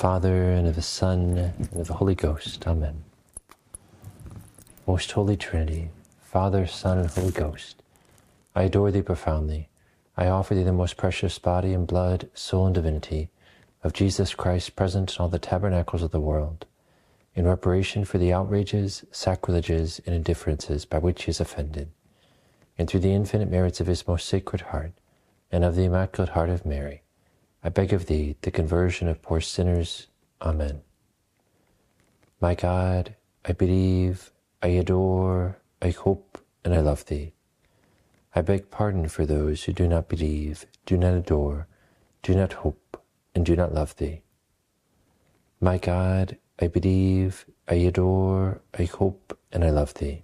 Father, and of the Son, and of the Holy Ghost. Amen. Most Holy Trinity, Father, Son, and Holy Ghost, I adore Thee profoundly. I offer Thee the most precious body and blood, soul and divinity of Jesus Christ present in all the tabernacles of the world, in reparation for the outrages, sacrileges, and indifferences by which He is offended, and through the infinite merits of His most sacred heart and of the Immaculate Heart of Mary, I beg of Thee the conversion of poor sinners. Amen. My God, I believe, I adore, I hope, and I love Thee. I beg pardon for those who do not believe, do not adore, do not hope, and do not love Thee. My God, I believe, I adore, I hope, and I love Thee.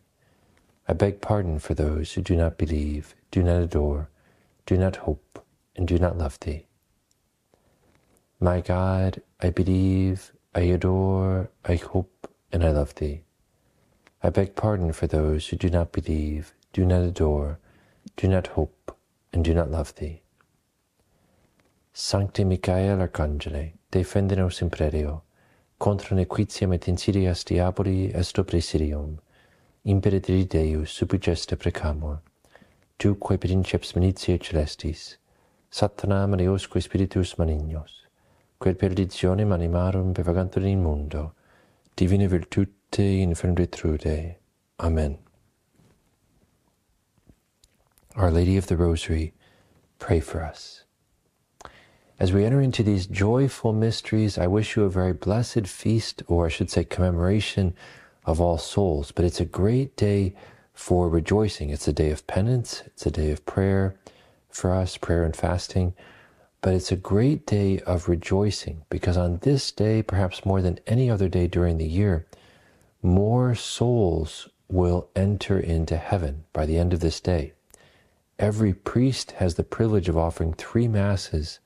I beg pardon for those who do not believe, do not adore, do not hope, and do not love Thee. My God, I believe, I adore, I hope, and I love Thee. I beg pardon for those who do not believe, do not adore, do not hope, and do not love Thee. Sancte Michael Archangele, defende-nos in predio, contra nequitiam et insidias diaboli est presidium, imperitri Deus suppliceste precamur, tu quae princeps minitiae celestis, Satanam and spiritus malignos, quel perditionem animarum pervagantur in mundo, divine virtute infernum detrude. Amen. Our Lady of the Rosary, pray for us. As we enter into these joyful mysteries, I wish you a very blessed feast, or I should say commemoration of all souls. But it's a great day for rejoicing. It's a day of penance, it's a day of prayer for us, prayer and fasting. But it's a great day of rejoicing because on this day, perhaps more than any other day during the year, more souls will enter into heaven by the end of this day. Every priest has the privilege of offering three masses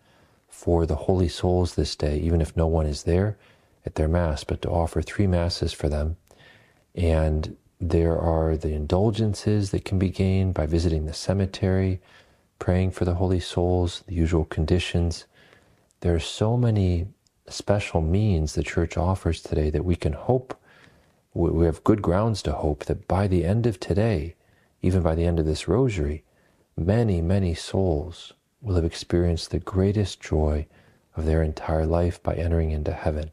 for the holy souls this day, even if no one is there at their mass, but to offer three masses for them. And there are the indulgences that can be gained by visiting the cemetery, praying for the holy souls, the usual conditions. There are so many special means the church offers today that we can hope, we have good grounds to hope that by the end of today, even by the end of this rosary, many, many souls will have experienced the greatest joy of their entire life by entering into heaven.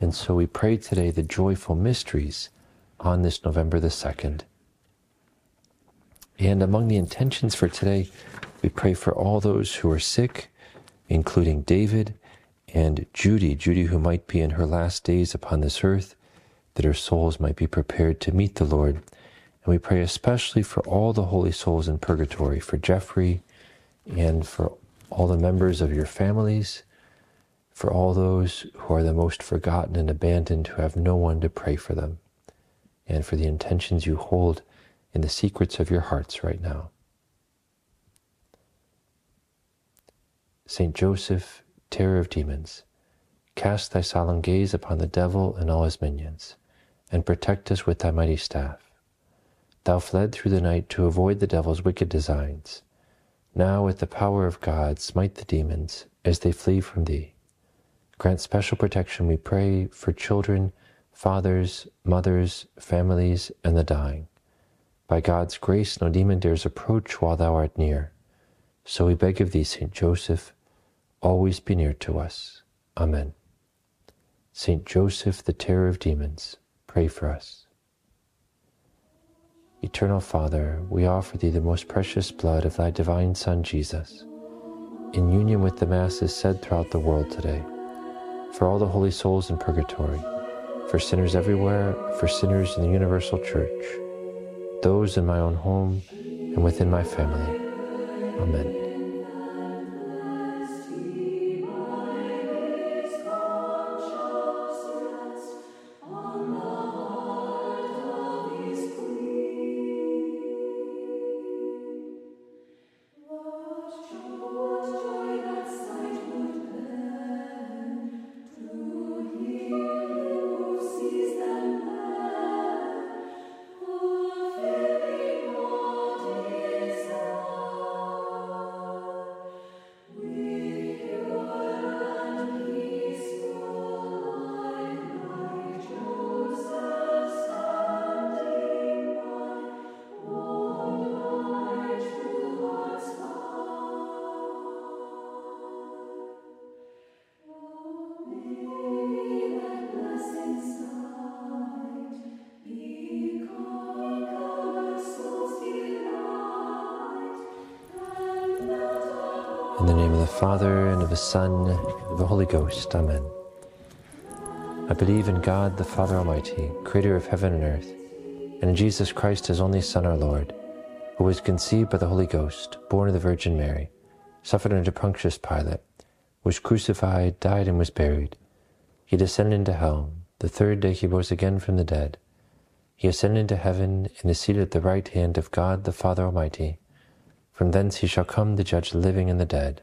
And so we pray today the joyful mysteries on this November the 2nd. And among the intentions for today, we pray for all those who are sick, including David and Judy, Judy who might be in her last days upon this earth, that her souls might be prepared to meet the Lord. And we pray especially for all the holy souls in purgatory, for Jeffrey and for all the members of your families, for all those who are the most forgotten and abandoned, who have no one to pray for them, and for the intentions you hold in the secrets of your hearts right now. Saint Joseph, terror of demons, cast thy solemn gaze upon the devil and all his minions, and protect us with thy mighty staff. Thou fled through the night to avoid the devil's wicked designs. Now, with the power of God, smite the demons as they flee from thee. Grant special protection, we pray, for children, fathers, mothers, families, and the dying by God's grace, no demon dares approach while thou art near. So we beg of thee, Saint Joseph, always be near to us. Amen. Saint Joseph, the terror of demons, pray for us. Eternal Father, we offer thee the most precious blood of thy divine Son, Jesus, in union with the Masses said throughout the world today, for all the holy souls in purgatory, for sinners everywhere, for sinners in the universal church those in my own home and within my family. Amen. Father, and of the Son, and of the Holy Ghost. Amen. I believe in God, the Father Almighty, creator of heaven and earth, and in Jesus Christ, his only Son, our Lord, who was conceived by the Holy Ghost, born of the Virgin Mary, suffered under Pontius Pilate, was crucified, died, and was buried. He descended into hell. The third day he rose again from the dead. He ascended into heaven and is seated at the right hand of God the Father Almighty. From thence he shall come to judge the living and the dead.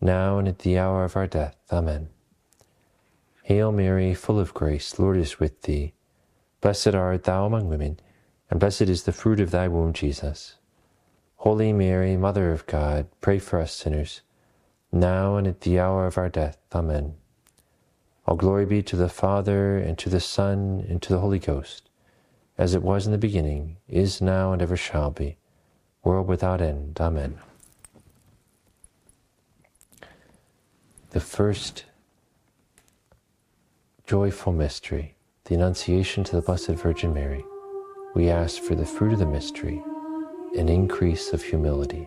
now and at the hour of our death. Amen. Hail Mary, full of grace, Lord is with thee. Blessed art thou among women, and blessed is the fruit of thy womb, Jesus. Holy Mary, Mother of God, pray for us sinners, now and at the hour of our death. Amen. All glory be to the Father, and to the Son, and to the Holy Ghost, as it was in the beginning, is now, and ever shall be world without end. Amen. The first joyful mystery, the Annunciation to the Blessed Virgin Mary, we ask for the fruit of the mystery, an increase of humility.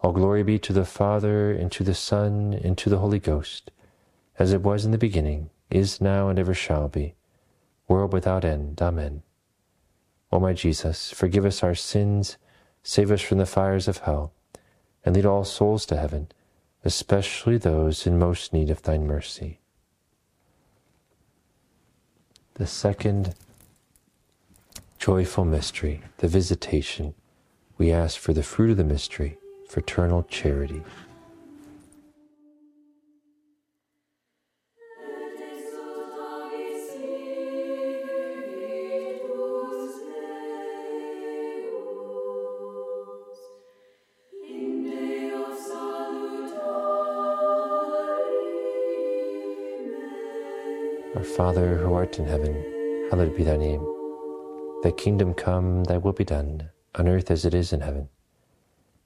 All glory be to the Father, and to the Son, and to the Holy Ghost as it was in the beginning, is now, and ever shall be, world without end. Amen. O my Jesus, forgive us our sins, save us from the fires of hell, and lead all souls to heaven, especially those in most need of thine mercy. The second joyful mystery, the visitation, we ask for the fruit of the mystery, fraternal charity. Our Father, who art in heaven, hallowed be thy name. Thy kingdom come, thy will be done, on earth as it is in heaven.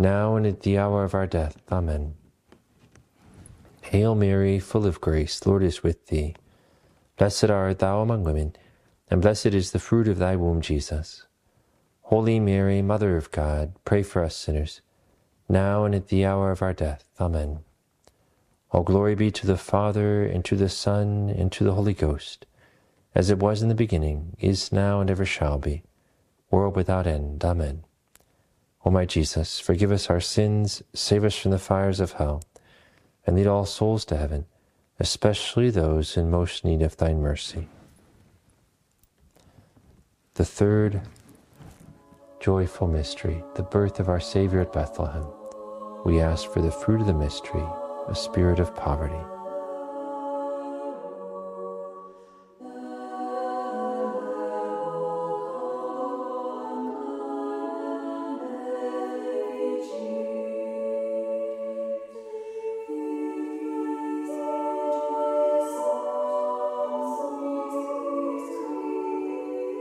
now and at the hour of our death. Amen. Hail Mary, full of grace, Lord is with thee. Blessed art thou among women, and blessed is the fruit of thy womb, Jesus. Holy Mary, Mother of God, pray for us sinners, now and at the hour of our death. Amen. All glory be to the Father, and to the Son, and to the Holy Ghost as it was in the beginning, is now, and ever shall be, world without end. Amen. O my Jesus, forgive us our sins, save us from the fires of hell, and lead all souls to heaven, especially those in most need of thine mercy. The third joyful mystery, the birth of our Savior at Bethlehem. We ask for the fruit of the mystery, a spirit of poverty.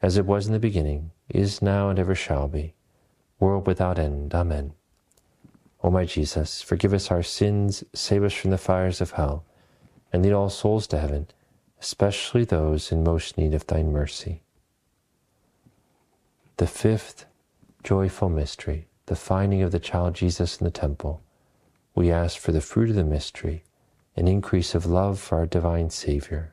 as it was in the beginning, is now, and ever shall be, world without end. Amen. O my Jesus, forgive us our sins, save us from the fires of hell, and lead all souls to heaven, especially those in most need of thy mercy. The fifth joyful mystery, the finding of the child Jesus in the temple. We ask for the fruit of the mystery, an increase of love for our divine Savior.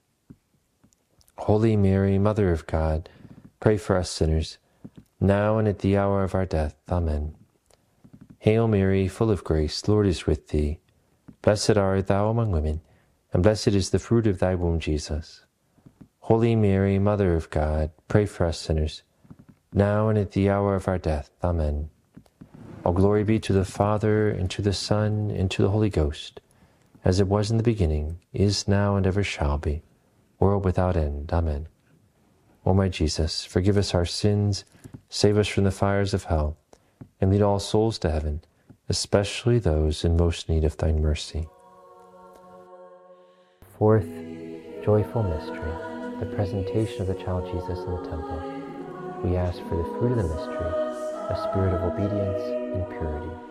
Holy Mary, Mother of God, pray for us sinners, now and at the hour of our death. Amen. Hail Mary, full of grace, the Lord is with thee. Blessed art thou among women, and blessed is the fruit of thy womb, Jesus. Holy Mary, Mother of God, pray for us sinners, now and at the hour of our death. Amen. All glory be to the Father, and to the Son, and to the Holy Ghost, as it was in the beginning, is now, and ever shall be, world without end. Amen. O my Jesus, forgive us our sins, save us from the fires of hell and lead all souls to heaven, especially those in most need of thy mercy. Fourth joyful mystery, the presentation of the child Jesus in the temple. We ask for the fruit of the mystery, a spirit of obedience and purity.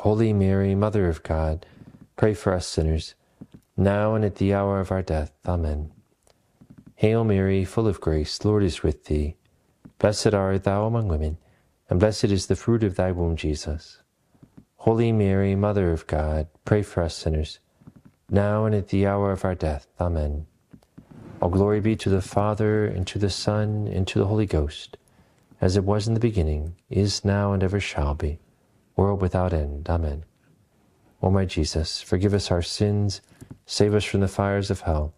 Holy Mary, Mother of God, pray for us sinners, now and at the hour of our death. Amen. Hail Mary, full of grace, Lord is with thee. Blessed art thou among women, and blessed is the fruit of thy womb, Jesus. Holy Mary, Mother of God, pray for us sinners, now and at the hour of our death. Amen. All glory be to the Father, and to the Son, and to the Holy Ghost, as it was in the beginning, is now, and ever shall be world without end. Amen. O my Jesus, forgive us our sins, save us from the fires of hell,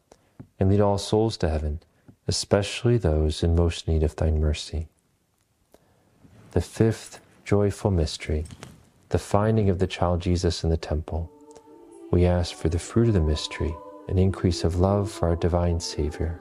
and lead all souls to heaven, especially those in most need of thy mercy. The fifth joyful mystery, the finding of the child Jesus in the temple. We ask for the fruit of the mystery, an increase of love for our divine Savior.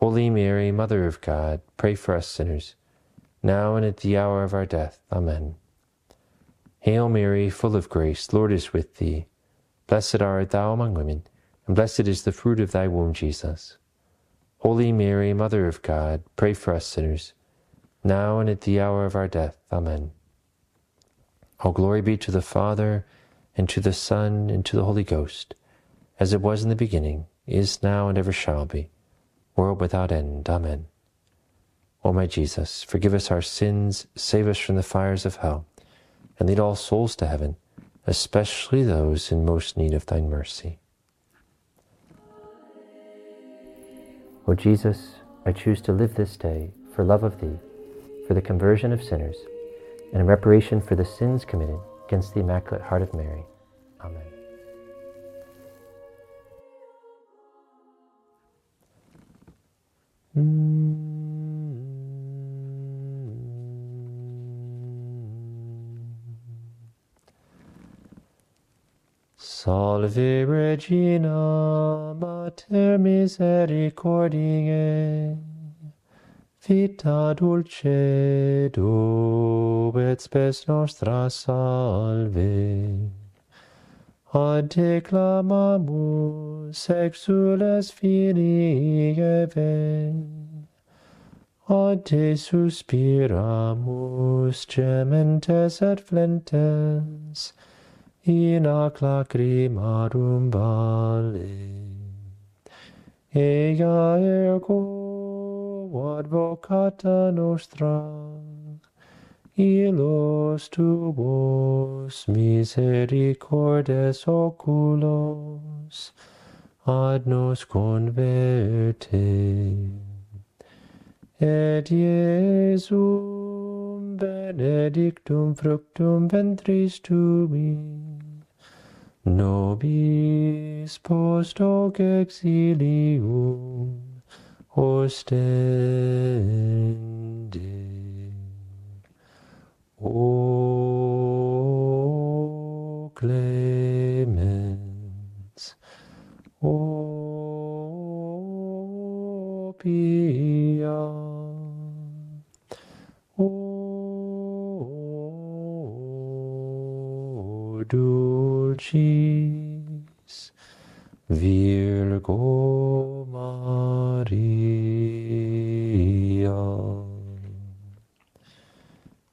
Holy Mary, Mother of God, pray for us sinners, now and at the hour of our death. Amen. Hail Mary, full of grace, Lord is with thee. Blessed art thou among women, and blessed is the fruit of thy womb, Jesus. Holy Mary, Mother of God, pray for us sinners, now and at the hour of our death. Amen. All glory be to the Father, and to the Son, and to the Holy Ghost, as it was in the beginning, is now, and ever shall be world without end. Amen. O my Jesus, forgive us our sins, save us from the fires of hell, and lead all souls to heaven, especially those in most need of thy mercy. O Jesus, I choose to live this day for love of thee, for the conversion of sinners, and in reparation for the sins committed against the Immaculate Heart of Mary. Salve Regina, Mater Misericordiae, vita dulcedo et spes nostra salve. ad te clamamus exules filii eve. Ad te suspiramus gementes et flentes in ac lacrimarum vale. Ea ergo advocata nostra y los tuos misericordes oculos ad nos converte. Et Iesum benedictum fructum ventris tui, nobis post hoc exilium ostende. O clemens, O pia, O dulcis Virgo Maria.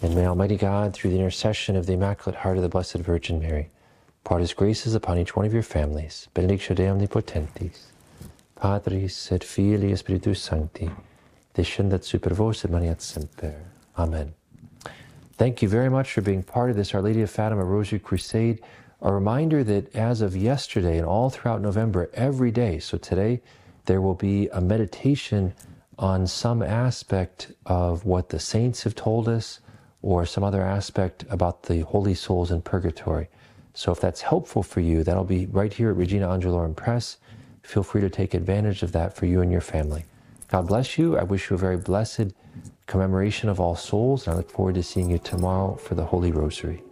And may Almighty God, through the intercession of the Immaculate Heart of the Blessed Virgin Mary, pour His graces upon each one of your families. Benedictio Dei Omnipotentis, Patris et Filii Spiritus Sancti, descendat super vos et maniat semper. Amen. Thank you very much for being part of this Our Lady of Fatima Rosary Crusade. A reminder that as of yesterday and all throughout November, every day, so today, there will be a meditation on some aspect of what the saints have told us or some other aspect about the holy souls in purgatory. So if that's helpful for you, that'll be right here at Regina Angelorum Press. Feel free to take advantage of that for you and your family. God bless you. I wish you a very blessed commemoration of all souls, and I look forward to seeing you tomorrow for the Holy Rosary.